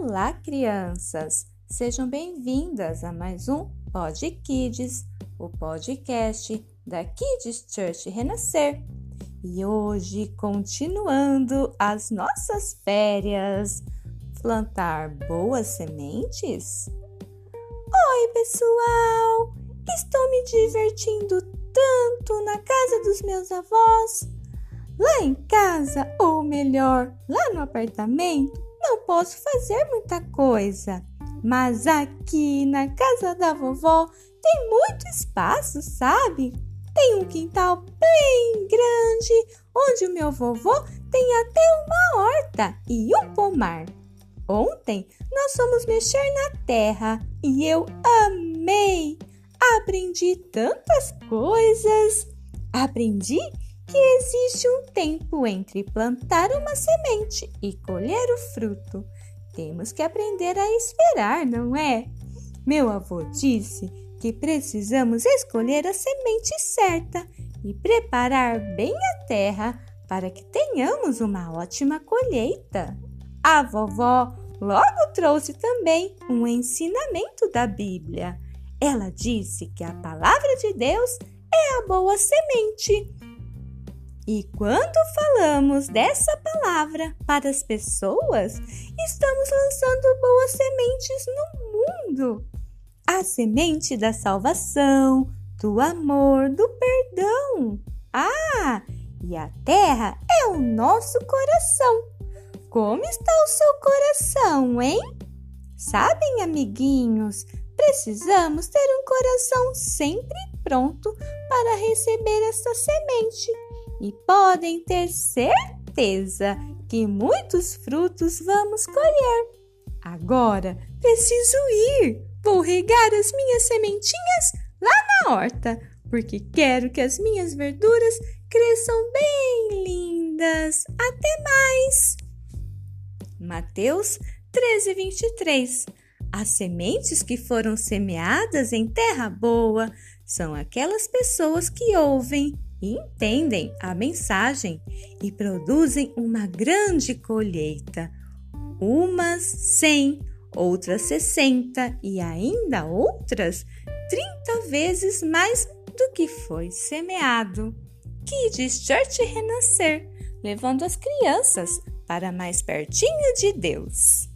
Olá, crianças! Sejam bem-vindas a mais um Pod Kids, o podcast da Kids Church Renascer. E hoje, continuando as nossas férias, plantar boas sementes? Oi, pessoal! Estou me divertindo tanto na casa dos meus avós. Lá em casa, ou melhor, lá no apartamento, não posso fazer muita coisa. Mas aqui na casa da vovó tem muito espaço, sabe? Tem um quintal bem grande, onde o meu vovô tem até uma horta e um pomar. Ontem nós fomos mexer na terra e eu amei. Aprendi tantas coisas. Aprendi que existe um tempo entre plantar uma semente e colher o fruto. Temos que aprender a esperar, não é? Meu avô disse que precisamos escolher a semente certa e preparar bem a terra para que tenhamos uma ótima colheita. A vovó logo trouxe também um ensinamento da Bíblia. Ela disse que a palavra de Deus é a boa semente e quando falamos dessa palavra para as pessoas, estamos lançando boas sementes no mundo. A semente da salvação, do amor, do perdão. Ah, e a terra é o nosso coração. Como está o seu coração, hein? Sabem, amiguinhos, precisamos ter um coração sempre pronto para receber essa semente e podem ter certeza que muitos frutos vamos colher. Agora preciso ir. Vou regar as minhas sementinhas lá na horta, porque quero que as minhas verduras cresçam bem lindas. Até mais! Mateus 13, 23 As sementes que foram semeadas em terra boa são aquelas pessoas que ouvem entendem a mensagem e produzem uma grande colheita. Umas 100, outras 60 e ainda outras 30 vezes mais do que foi semeado. Kids Church Renascer, levando as crianças para mais pertinho de Deus.